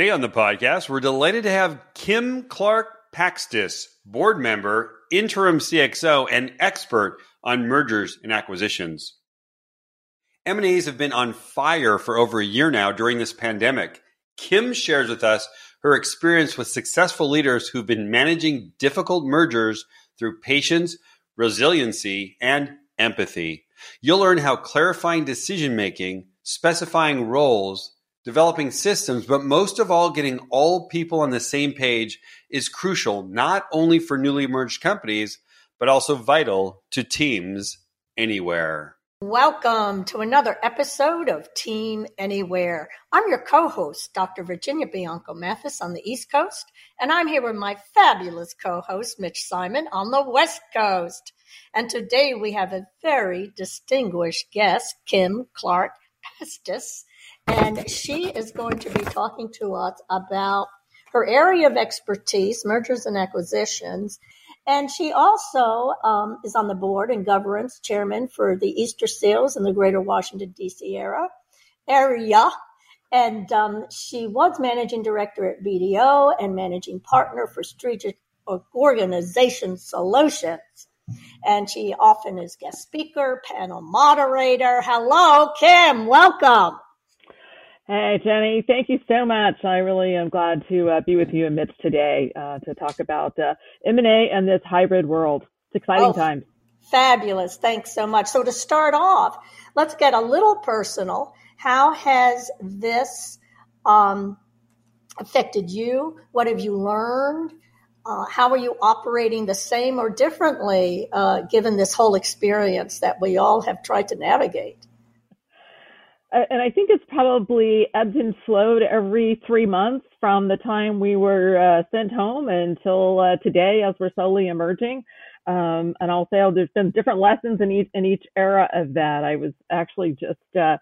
Today on the podcast, we're delighted to have Kim Clark Pakstys, board member, interim CXO, and expert on mergers and acquisitions. M&As have been on fire for over a year now during this pandemic. Kim shares with us her experience with successful leaders who've been managing difficult mergers through patience, resiliency, and empathy. You'll learn how clarifying decision making, specifying roles, developing systems, but most of all, getting all people on the same page is crucial, not only for newly merged companies, but also vital to teams anywhere. Welcome to another episode of Team Anywhere. I'm your co host, Dr. Virginia Bianco Mathis on the East Coast, and I'm here with my fabulous co host, Mitch Simon, on the West Coast. And today we have a very distinguished guest, Kim Clark Pakstys and she is going to be talking to us about her area of expertise, mergers and acquisitions. And she also um, is on the board and governance chairman for the Easter Seals in the greater Washington, D.C. area. area. And um, she was managing director at BDO and managing partner for strategic organization solutions. And she often is guest speaker, panel moderator. Hello, Kim. Welcome. Hey, Ginny, thank you so much. I really am glad to uh, be with you amidst today uh, to talk about uh, M&A and this hybrid world. It's exciting oh, times. Fabulous. Thanks so much. So to start off, let's get a little personal. How has this um, affected you? What have you learned? Uh, how are you operating the same or differently uh, given this whole experience that we all have tried to navigate? And I think it's probably ebbed and flowed every three months from the time we were uh, sent home until uh, today as we're slowly emerging. Um, and I'll say oh, there's been different lessons in each in each era of that. I was actually just uh,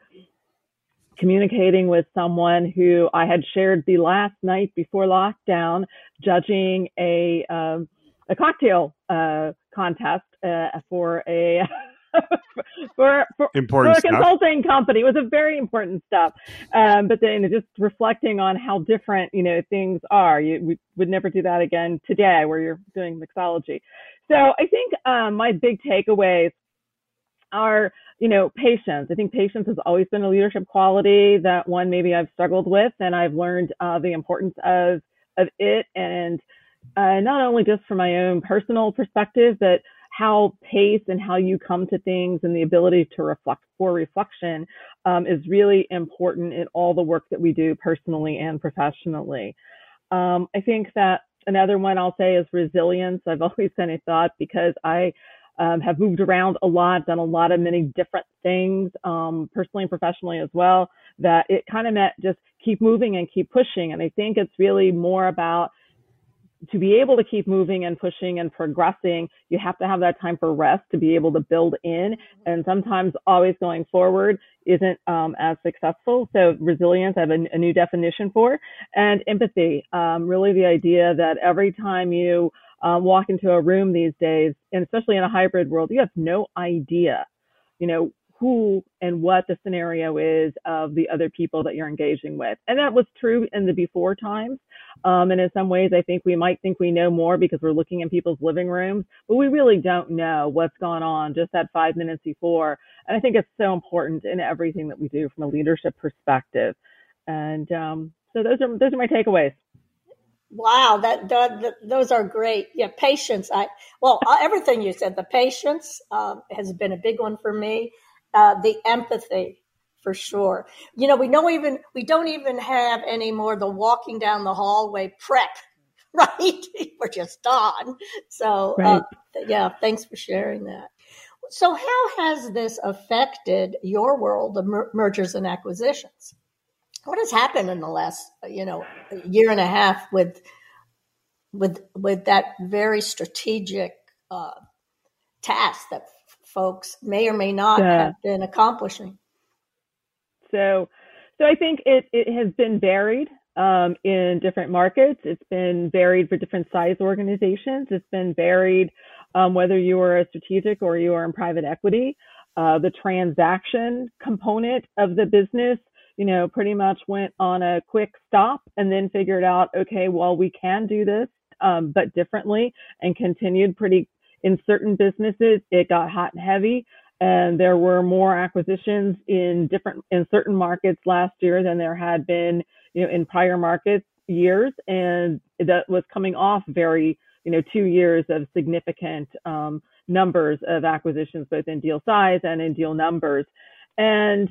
communicating with someone who I had shared the last night before lockdown, judging a um, a cocktail uh, contest uh, for a for, for, important for a consulting company. It was a very important stuff. Um, but then just reflecting on how different, you know, things are. You, we would never do that again today where you're doing mixology. So I think um, my big takeaways are, you know, patience. I think patience has always been a leadership quality that one maybe I've struggled with, and I've learned uh, the importance of of it, and uh, not only just from my own personal perspective, but how pace and how you come to things and the ability to reflect for reflection um, is really important in all the work that we do personally and professionally. Um, I think that another one I'll say is resilience. I've always kind of thought because I um, have moved around a lot, done a lot of many different things, um, personally and professionally as well, that it kind of meant just keep moving and keep pushing. And I think it's really more about to be able to keep moving and pushing and progressing, you have to have that time for rest to be able to build in. And sometimes always going forward isn't um, as successful. So resilience, I have a, a new definition for, and empathy. Um, really, the idea that every time you um, walk into a room these days, and especially in a hybrid world, you have no idea, you know, who and what the scenario is of the other people that you're engaging with. And that was true in the before times. Um, and in some ways, I think we might think we know more because we're looking in people's living rooms, but we really don't know what's gone on just that five minutes before. And I think it's so important in everything that we do from a leadership perspective. And um, so those are those are my takeaways. Wow, that, that, that, those are great. Yeah, patience. I well, uh, everything you said. The patience um, has been a big one for me. Uh, the empathy for sure. You know, we don't even we don't even have anymore the walking down the hallway prep, right? We're just on. So uh, right. uh, yeah, thanks for sharing that. So, how has this affected your world of mer- mergers and acquisitions? What has happened in the last, you know, year and a half with with with that very strategic uh, task that folks may or may not Yeah. have been accomplishing? So, so I think it, it has been varied um, in different markets. It's been varied for different size organizations. It's been varied um, whether you are a strategic or you are in private equity. Uh, the transaction component of the business, you know, pretty much went on a quick stop and then figured out, okay, well, we can do this, um, but differently and continued pretty in certain businesses. It got hot and heavy and there were more acquisitions in different in certain markets last year than there had been you know in prior markets years and that was coming off very you know two years of significant um, numbers of acquisitions both in deal size and in deal numbers and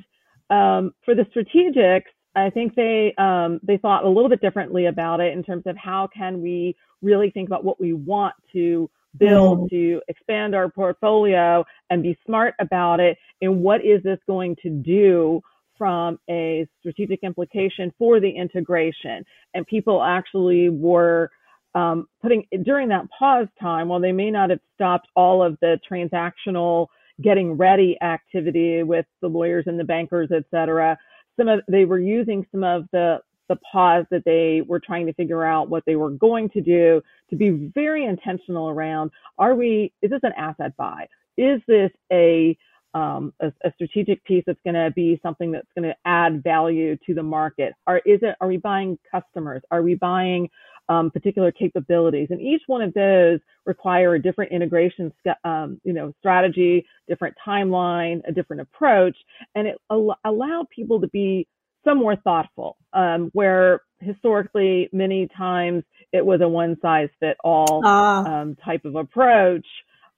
um, for the strategics i think they um, they thought a little bit differently about it in terms of how can we really think about what we want to build to expand our portfolio and be smart about it and what is this going to do from a strategic implication for the integration. And people actually were um, putting during that pause time while they may not have stopped all of the transactional getting ready activity with the lawyers and the bankers et cetera some of they were using some of the the pause that they were trying to figure out what they were going to do to be very intentional around are we is this an asset buy? Is this a um, a, a, strategic piece that's going to be something that's going to add value to the market? Or is it are we buying customers? Are we buying um, particular capabilities? And each one of those require a different integration um, you know strategy different timeline a different approach and it al- allowed people to be some more thoughtful, um, where historically many times it was a one size fit all Ah. um, type of approach.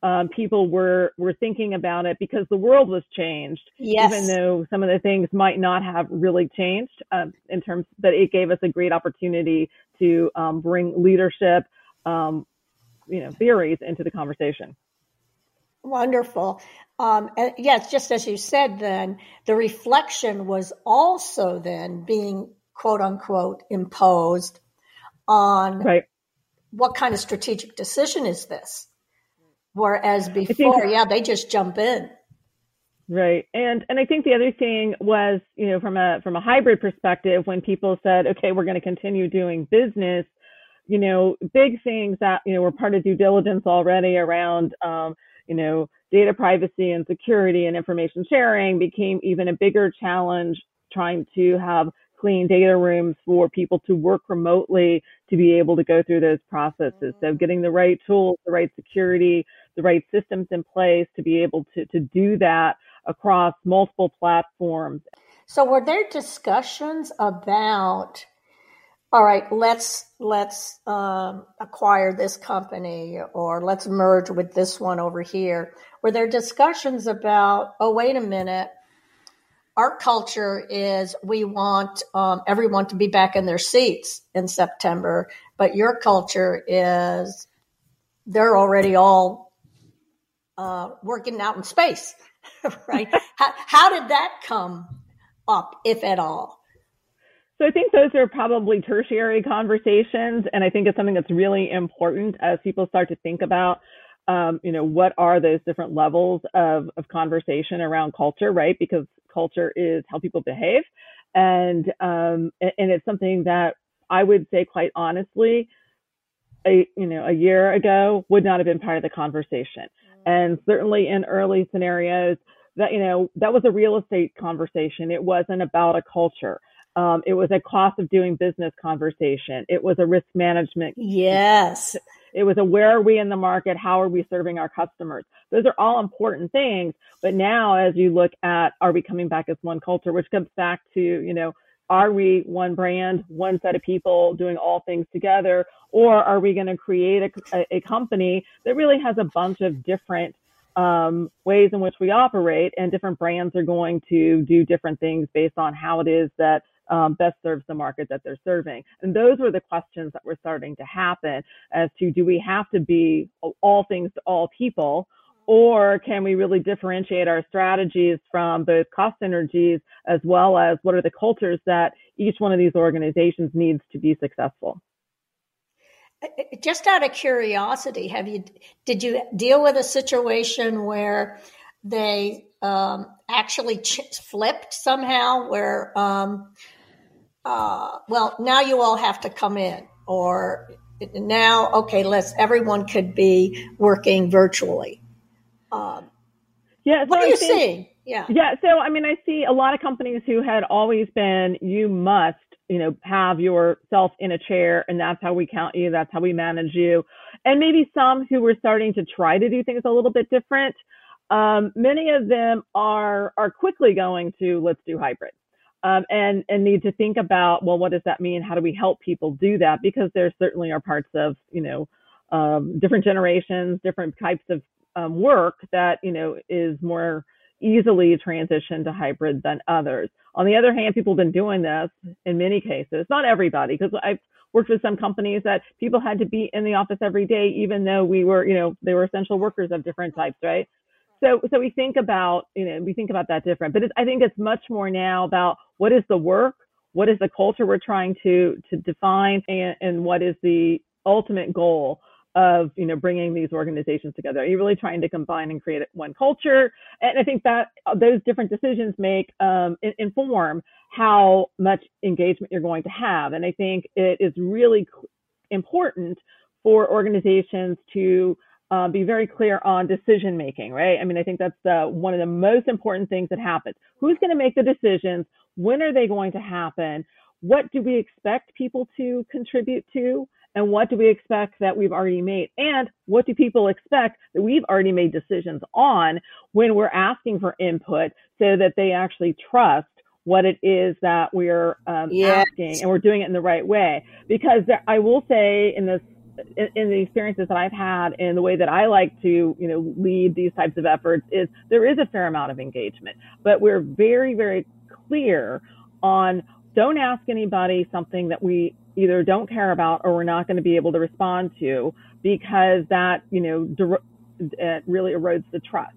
Um, people were were thinking about it because the world was changed, Yes. even though some of the things might not have really changed um, in terms. But it gave us a great opportunity to um, bring leadership, um, you know, theories into the conversation. Wonderful. Um, and yes, just as you said, then the reflection was also then being quote unquote imposed on Right. what kind of strategic decision is this? Whereas before, yeah, they just jump in. Right. And and I think the other thing was, you know, from a from a hybrid perspective, when people said, okay, we're going to continue doing business, you know, big things that, you know, were part of due diligence already around um, you know, data privacy and security and information sharing became even a bigger challenge trying to have clean data rooms for people to work remotely to be able to go through those processes. So mm-hmm. getting the right tools, the right security, the right systems in place to be able to, to do that across multiple platforms. So were there discussions about all right, let's let's um, acquire this company or let's merge with this one over here. Were there are discussions about? Oh, wait a minute. Our culture is we want um, everyone to be back in their seats in September, but your culture is they're already all uh, working out in space, right? how, how did that come up, if at all? So I think those are probably tertiary conversations, and I think it's something that's really important as people start to think about, um, you know, what are those different levels of, of conversation around culture, right? Because culture is how people behave, and um, and it's something that I would say, quite honestly, a you know a year ago would not have been part of the conversation, and certainly in early scenarios that you know that was a real estate conversation. It wasn't about a culture. Um, it was a cost of doing business conversation. It was a risk management. Yes. It was a where are we in the market? How are we serving our customers? Those are all important things. But now, as you look at, are we coming back as one culture, which comes back to, you know, are we one brand, one set of people doing all things together? Or are we going to create a, a, company that really has a bunch of different um, ways in which we operate and different brands are going to do different things based on how it is that um, best serves the market that they're serving. And those were the questions that were starting to happen as to do we have to be all things to all people or can we really differentiate our strategies from both cost synergies as well as what are the cultures that each one of these organizations needs to be successful? Just out of curiosity, have you did you deal with a situation where they um, actually ch- flipped somehow? Where um, uh, well, now you all have to come in, or now okay, let's everyone could be working virtually. Um, yeah, so what are you think, seeing? Yeah, yeah. So I mean, I see a lot of companies who had always been you must you know, have yourself in a chair and that's how we count you. That's how we manage you. And maybe some who were starting to try to do things a little bit different. Um, many of them are, are quickly going to let's do hybrid. Um, and and need to think about well what does that mean how do we help people do that because there certainly are parts of you know um, different generations different types of um, work that you know is more easily transitioned to hybrid than others. On the other hand, people have been doing this in many cases, not everybody, because I've worked with some companies that people had to be in the office every day, even though we were, you know, they were essential workers of different types, right? So, so we think about, you know, we think about that different, but I think it's much more now about what is the work, what is the culture we're trying to to define, and, and what is the ultimate goal of you know bringing these organizations together? Are you really trying to combine and create one culture? And I think that uh, those different decisions make um, inform how much engagement you're going to have. And I think it is really important for organizations to uh, be very clear on decision making, right? I mean, I think that's the, one of the most important things that happens. Who's going to make the decisions? When are they going to happen? What do we expect people to contribute to? and what do we expect that we've already made and what do people expect that we've already made decisions on when we're asking for input so that they actually trust what it is that we're um, yes. asking and we're doing it in the right way because there, i will say in this in, in, the experiences that I've had and the way that I like to, you know, lead these types of efforts is there is a fair amount of engagement, but we're very, very clear on don't ask anybody something that we either don't care about or we're not going to be able to respond to because that, you know, it really erodes the trust.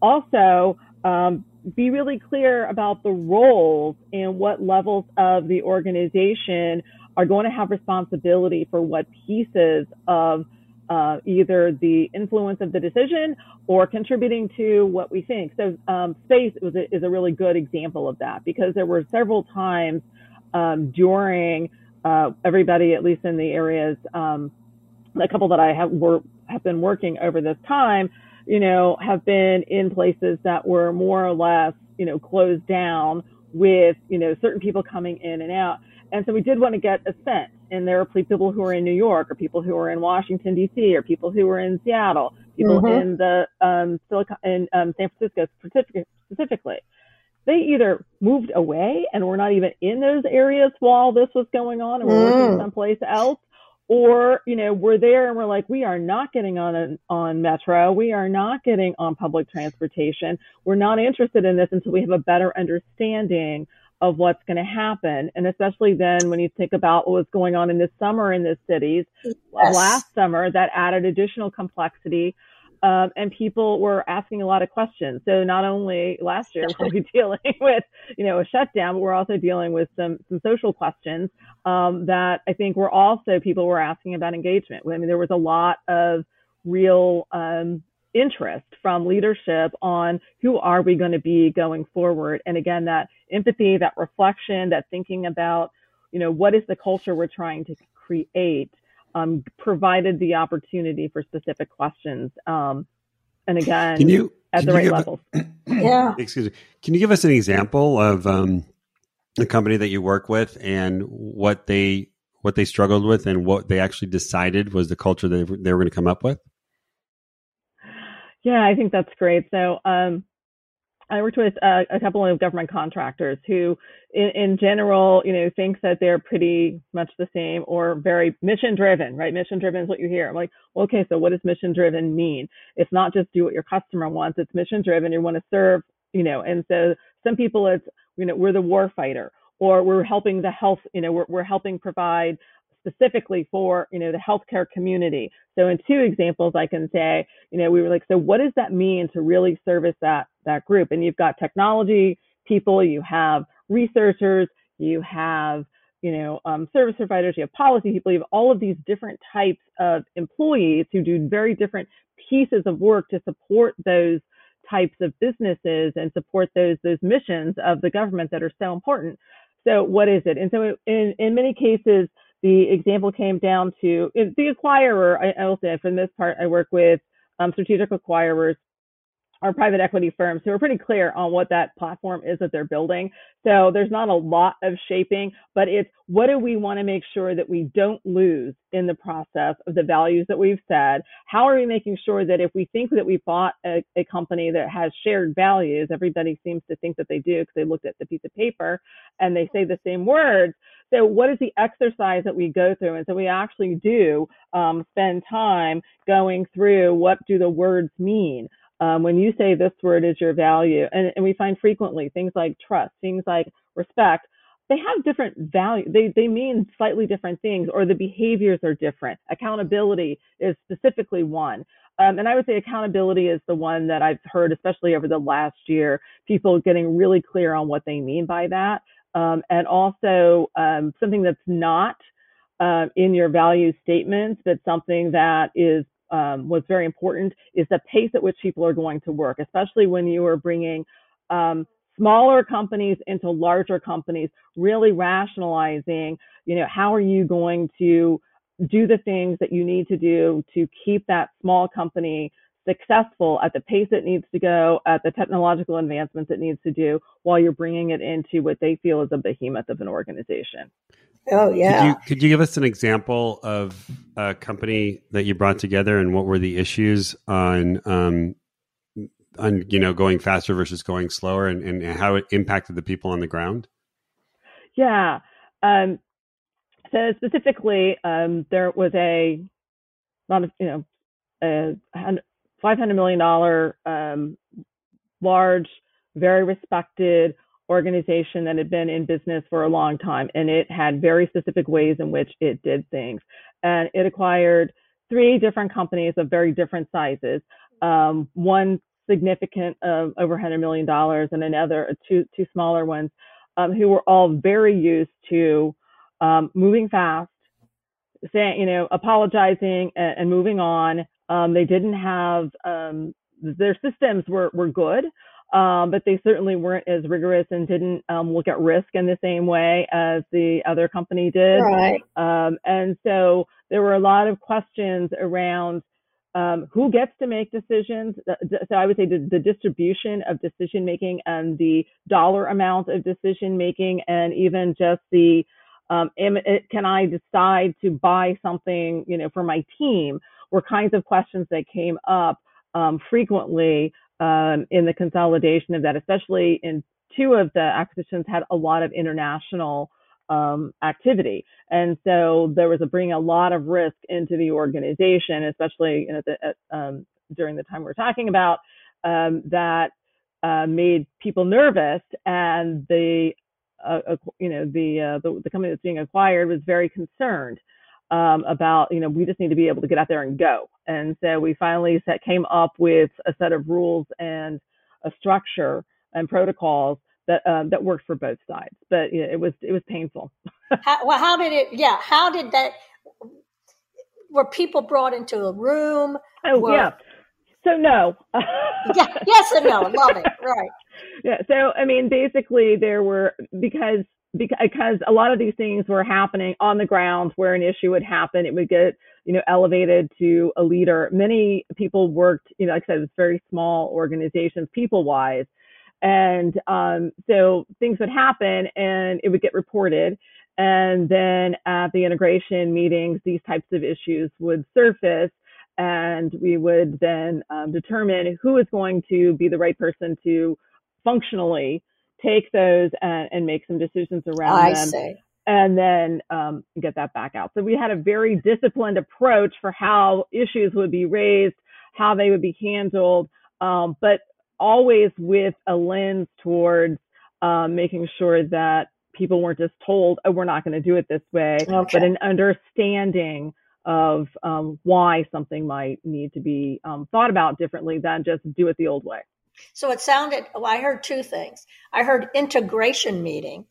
Also, um, be really clear about the roles and what levels of the organization are going to have responsibility for what pieces of uh, either the influence of the decision or contributing to what we think. So um, space a, is a, really good example of that because there were several times um, during uh, everybody, at least in the areas, um, a couple that I have were, have been working over this time, you know, have been in places that were more or less, you know, closed down with, you know, certain people coming in and out. And so we did want to get a sense. And there are people who are in New York, or people who are in Washington D.C., or people who are in Seattle, people mm-hmm. in the um, Silicon in um, San Francisco specifically they either moved away and were not even in those areas while this was going on and were mm. working someplace else or you know we're there and we're like we are not getting on a, on metro we are not getting on public transportation we're not interested in this until we have a better understanding of what's going to happen and especially then when you think about what was going on in this summer in the cities yes. last summer that added additional complexity um, and people were asking a lot of questions. So not only last year were we dealing with, you know, a shutdown, but we're also dealing with some some social questions um, that I think were also people were asking about engagement. I mean, there was a lot of real um, interest from leadership on who are we going to be going forward, and again, that empathy, that reflection, that thinking about, you know, what is the culture we're trying to create um, provided the opportunity for specific questions. Um, and again, can you, at the right levels. yeah. Excuse me. Can you give us an example of um, a company that you work with and what they what they struggled with and what they actually decided was the culture they, they were going to come up with? Yeah, I think that's great. So, um, I worked with a, a, couple of government contractors who, in, in, general, you know, think that they're pretty much the same or very mission driven, right? Mission driven is what you hear. I'm like, well, okay, so what does mission driven mean? It's not just do what your customer wants. It's mission driven. You want to serve, you know, and so some people it's, you know, we're the war fighter or we're helping the health, you know, we're, we're helping provide specifically for, you know, the healthcare community. So in two examples, I can say, you know, we were like, so what does that mean to really service that, that group? And you've got technology people, you have researchers, you have, you know, um, service providers, you have policy people, you have all of these different types of employees who do very different pieces of work to support those types of businesses and support those those missions of the government that are so important. So what is it? And so in in many cases, the example came down to the acquirer. I, I will say for the most part, I work with um, strategic acquirers our private equity firms who are pretty clear on what that platform is that they're building. So there's not a lot of shaping, but it's what do we want to make sure that we don't lose in the process of the values that we've said? How are we making sure that if we think that we bought a, a company that has shared values, everybody seems to think that they do because they looked at the piece of paper and they say the same words. So what is the exercise that we go through? And so we actually do um, spend time going through what do the words mean? um, when you say this word is your value, and, and we find frequently things like trust, things like respect, they have different value. They, they mean slightly different things, or the behaviors are different. Accountability is specifically one. Um, and I would say accountability is the one that I've heard, especially over the last year, people getting really clear on what they mean by that. Um, and also um, something that's not uh, in your value statements, but something that is um, was very important is the pace at which people are going to work, especially when you are bringing um, smaller companies into larger companies, really rationalizing, you know, how are you going to do the things that you need to do to keep that small company successful at the pace it needs to go, at the technological advancements it needs to do, while you're bringing it into what they feel is a behemoth of an organization. Oh yeah. Could you, could you give us an example of a company that you brought together, and what were the issues on um, on you know going faster versus going slower, and, and how it impacted the people on the ground? Yeah. Um, so specifically, um, there was a lot of you know a five hundred million dollar um, large, very respected organization that had been in business for a long time and it had very specific ways in which it did things. And it acquired three different companies of very different sizes. Um, one significant of over $100 million and another two, two smaller ones um, who were all very used to um, moving fast, saying, you know, apologizing and, and moving on. Um, they didn't have, um, their systems were, were good, um, but they certainly weren't as rigorous and didn't um, look at risk in the same way as the other company did. Right. Um, and so there were a lot of questions around um, who gets to make decisions. So I would say the, the distribution of decision making and the dollar amount of decision making, and even just the um, can I decide to buy something, you know, for my team, were kinds of questions that came up um, frequently um, in the consolidation of that, especially in two of the acquisitions had a lot of international um, activity. And so there was a bringing a lot of risk into the organization, especially you know, the, um, during the time we're talking about, um, that uh, made people nervous. And the, uh, you know, the, uh, the, the company that's being acquired was very concerned um, about, you know, we just need to be able to get out there and go. And so we finally set, came up with a set of rules and a structure and protocols that um, that worked for both sides. But yeah, it was it was painful. how, well, how did it? Yeah, how did that? Were people brought into a room? Oh were, yeah. So no. yeah, yes and no. Love it. Right. Yeah. So I mean, basically, there were because because a lot of these things were happening on the ground where an issue would happen. It would get, you know, elevated to a leader. Many people worked, you know, like I said, it's very small organizations, people wise. And um, so things would happen and it would get reported. And then at the integration meetings, these types of issues would surface and we would then um, determine who is going to be the right person to functionally take those and, and make some decisions around I them. See. And then um, get that back out. So we had a very disciplined approach for how issues would be raised, how they would be handled, um, but always with a lens towards um, making sure that people weren't just told, oh, we're not going to do it this way, Okay. but an understanding of um, why something might need to be um, thought about differently than just do it the old way. So it sounded, well, I heard two things. I heard integration meeting.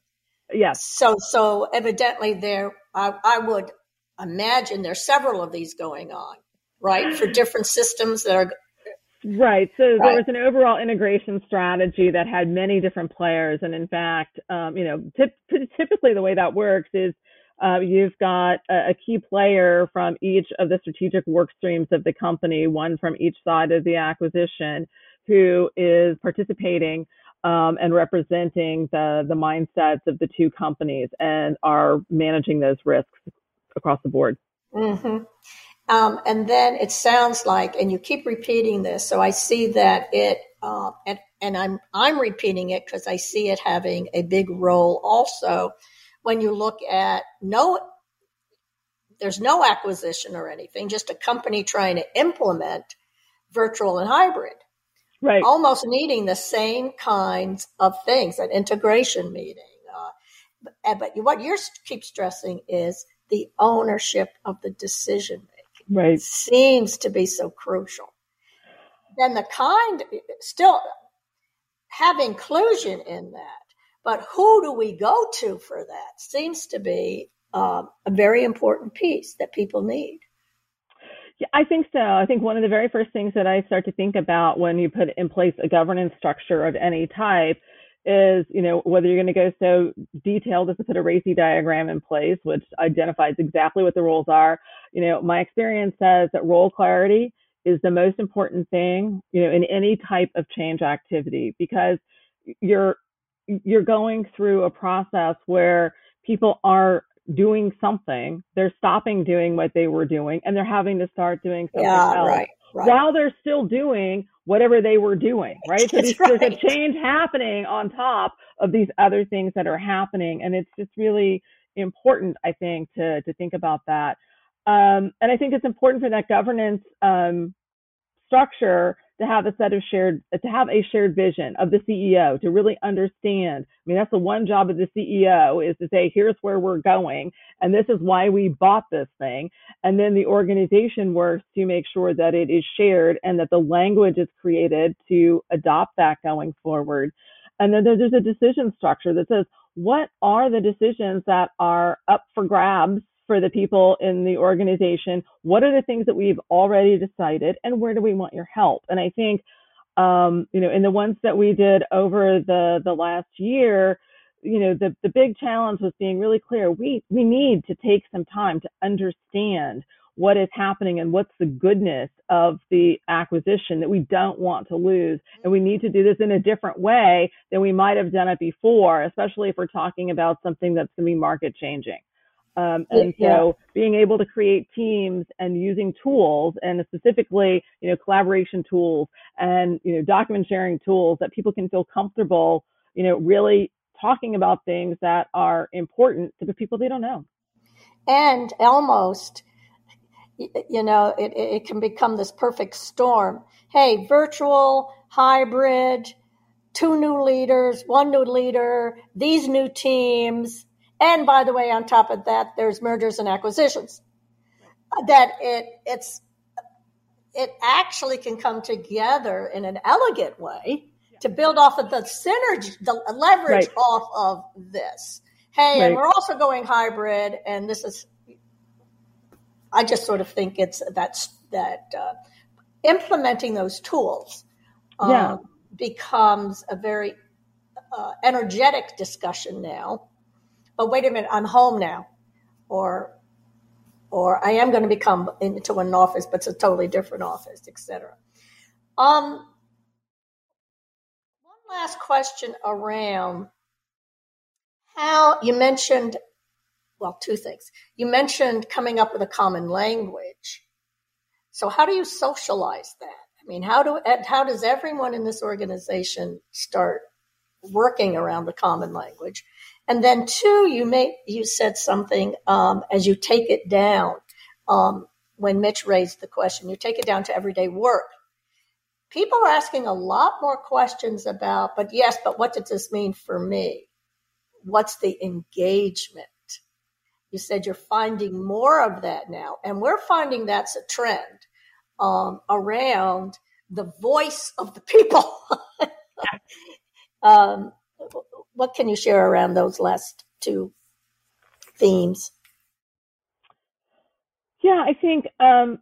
Yes. So, so evidently there, I, I would imagine there's several of these going on, right? For different systems that are, Right. So there was an overall integration strategy that had many different players. And in fact, um, you know, typ- typically the way that works is uh, you've got a, a key player from each of the strategic work streams of the company, one from each side of the acquisition, who is participating um, and representing the, the mindsets of the two companies and are managing those risks across the board. Mhm. um, and then it sounds like, and you keep repeating this. So I see that it, uh, and, and I'm, I'm repeating it because I see it having a big role also when you look at no, there's no acquisition or anything, just a company trying to implement virtual and hybrid, Right. almost needing the same kinds of things, an integration meeting. Uh, but, what you keep stressing is the ownership of the decision making Right. seems to be so crucial. Then the kind still have inclusion in that, but who do we go to for that seems to be um, a very important piece that people need. Yeah, I think so. I think one of the very first things that I start to think about when you put in place a governance structure of any type is, you know, whether you're going to go so detailed as to put a RACI diagram in place, which identifies exactly what the roles are. You know, my experience says that role clarity is the most important thing, you know, in any type of change activity because you're you're going through a process where people are doing something, they're stopping doing what they were doing, and they're having to start doing something Yeah, else right, right. while they're still doing whatever they were doing, right? So That's there's, there's a change happening on top of these other things that are happening, and it's just really important, I think, to to think about that. Um, and I think it's important for that governance um, structure to have a set of shared to have a shared vision of the CEO to really understand. I mean, that's the one job of the CEO is to say, here's where we're going, and this is why we bought this thing. And then the organization works to make sure that it is shared and that the language is created to adopt that going forward. And then there's a decision structure that says, what are the decisions that are up for grabs for the people in the organization? What are the things that we've already decided and where do we want your help? And I think, um, you know, in the ones that we did over the, the last year, you know, the, the big challenge was being really clear. We, we need to take some time to understand what is happening and what's the goodness of the acquisition that we don't want to lose. And we need to do this in a different way than we might have done it before, especially if we're talking about something that's going to be market changing. Um, and Yeah. so being able to create teams and using tools and specifically, you know, collaboration tools and, you know, document sharing tools that people can feel comfortable, you know, really talking about things that are important to the people they don't know. and almost you know it, it it can become this perfect storm hey virtual hybrid two new leaders one new leader these new teams and by the way on top of that there's mergers and acquisitions that it it's it actually can come together in an elegant way to build off of the synergy the leverage Right. off of this hey and we're also going hybrid and this is i just sort of think it's that's that uh, implementing those tools um, Yeah. becomes a very uh, energetic discussion now but wait a minute i'm home now. Or or i am going to become into an office but it's a totally different office etc um one last question around how you mentioned well two things. You mentioned coming up with a common language. So how do you socialize that? I mean how do how does everyone in this organization start working around the common language and then two you may you said something um, as you take it down um, when mitch raised the question you take it down to everyday work people are asking a lot more questions about but yes but what does this mean for me what's the engagement? You said you're finding more of that now, and we're finding that's a trend um, around the voice of the people. um, what can you share around those last two themes? Yeah, I think um,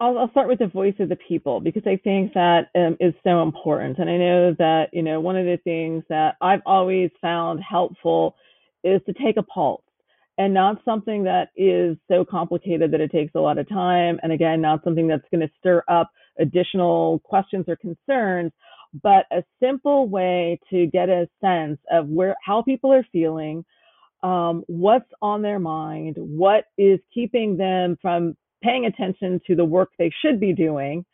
I'll, I'll, start with the voice of the people because I think that um, is so important. And I know that, you know, one of the things that I've always found helpful is to take a pulse and not something that is so complicated that it takes a lot of time. And again, not something that's going to stir up additional questions or concerns, but a simple way to get a sense of where, how people are feeling, um, what's on their mind, what is keeping them from paying attention to the work they should be doing,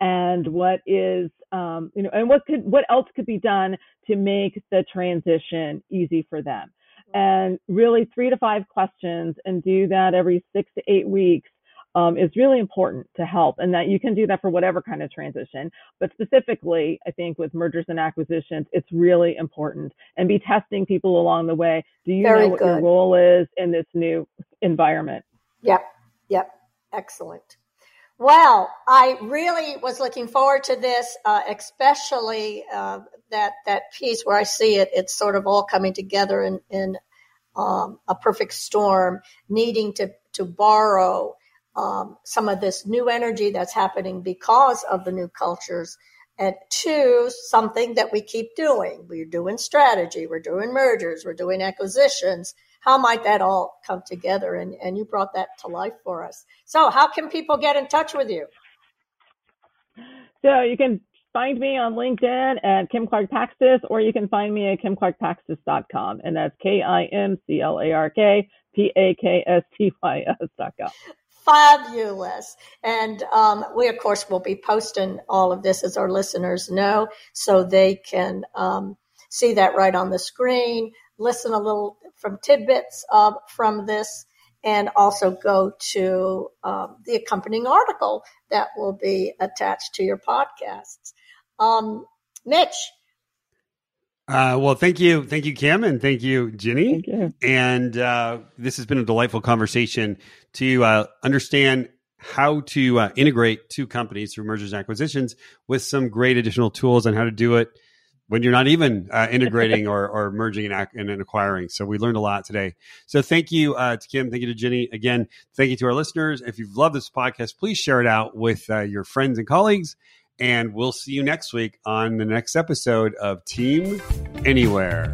and what is um, you know, and what could what else could be done to make the transition easy for them. And really, three to five questions, and do that every six to eight weeks um, is really important to help and that you can do that for whatever kind of transition. But specifically, I think with mergers and acquisitions, it's really important and be testing people along the way. Do you Very know what good. your role is in this new environment? Yep. Yep. Excellent. Well, I really was looking forward to this, uh, especially uh, that that piece where I see it. It's sort of all coming together in, in um, a perfect storm, needing to to borrow um, some of this new energy that's happening because of the new cultures. And two, something that we keep doing. We're doing strategy, we're doing mergers, we're doing acquisitions. How might that all come together? And, and you brought that to life for us. So, how can people get in touch with you? So, you can find me on LinkedIn at Kim Clark Pakstys, or you can find me at kimclarkpakstys.com. And that's K I M C L A R K P A K S T Y S.com fabulous. And um, we, of course, will be posting all of this as our listeners know, so they can um, see that right on the screen, listen a little from tidbits uh, from this, and also go to um, the accompanying article that will be attached to your podcasts. Um, Mitch, uh, well, thank you, thank you, Kim, and thank you, Ginny. Thank you. And uh, this has been a delightful conversation to uh, understand how to uh, integrate two companies through mergers and acquisitions with some great additional tools on how to do it when you're not even uh, integrating or, or merging and, and, acquiring. So we learned a lot today. So thank you uh, to Kim. Thank you to Ginny. Again, thank you to our listeners. If you've loved this podcast, please share it out with your friends and colleagues. And we'll see you next week on the next episode of Team Anywhere.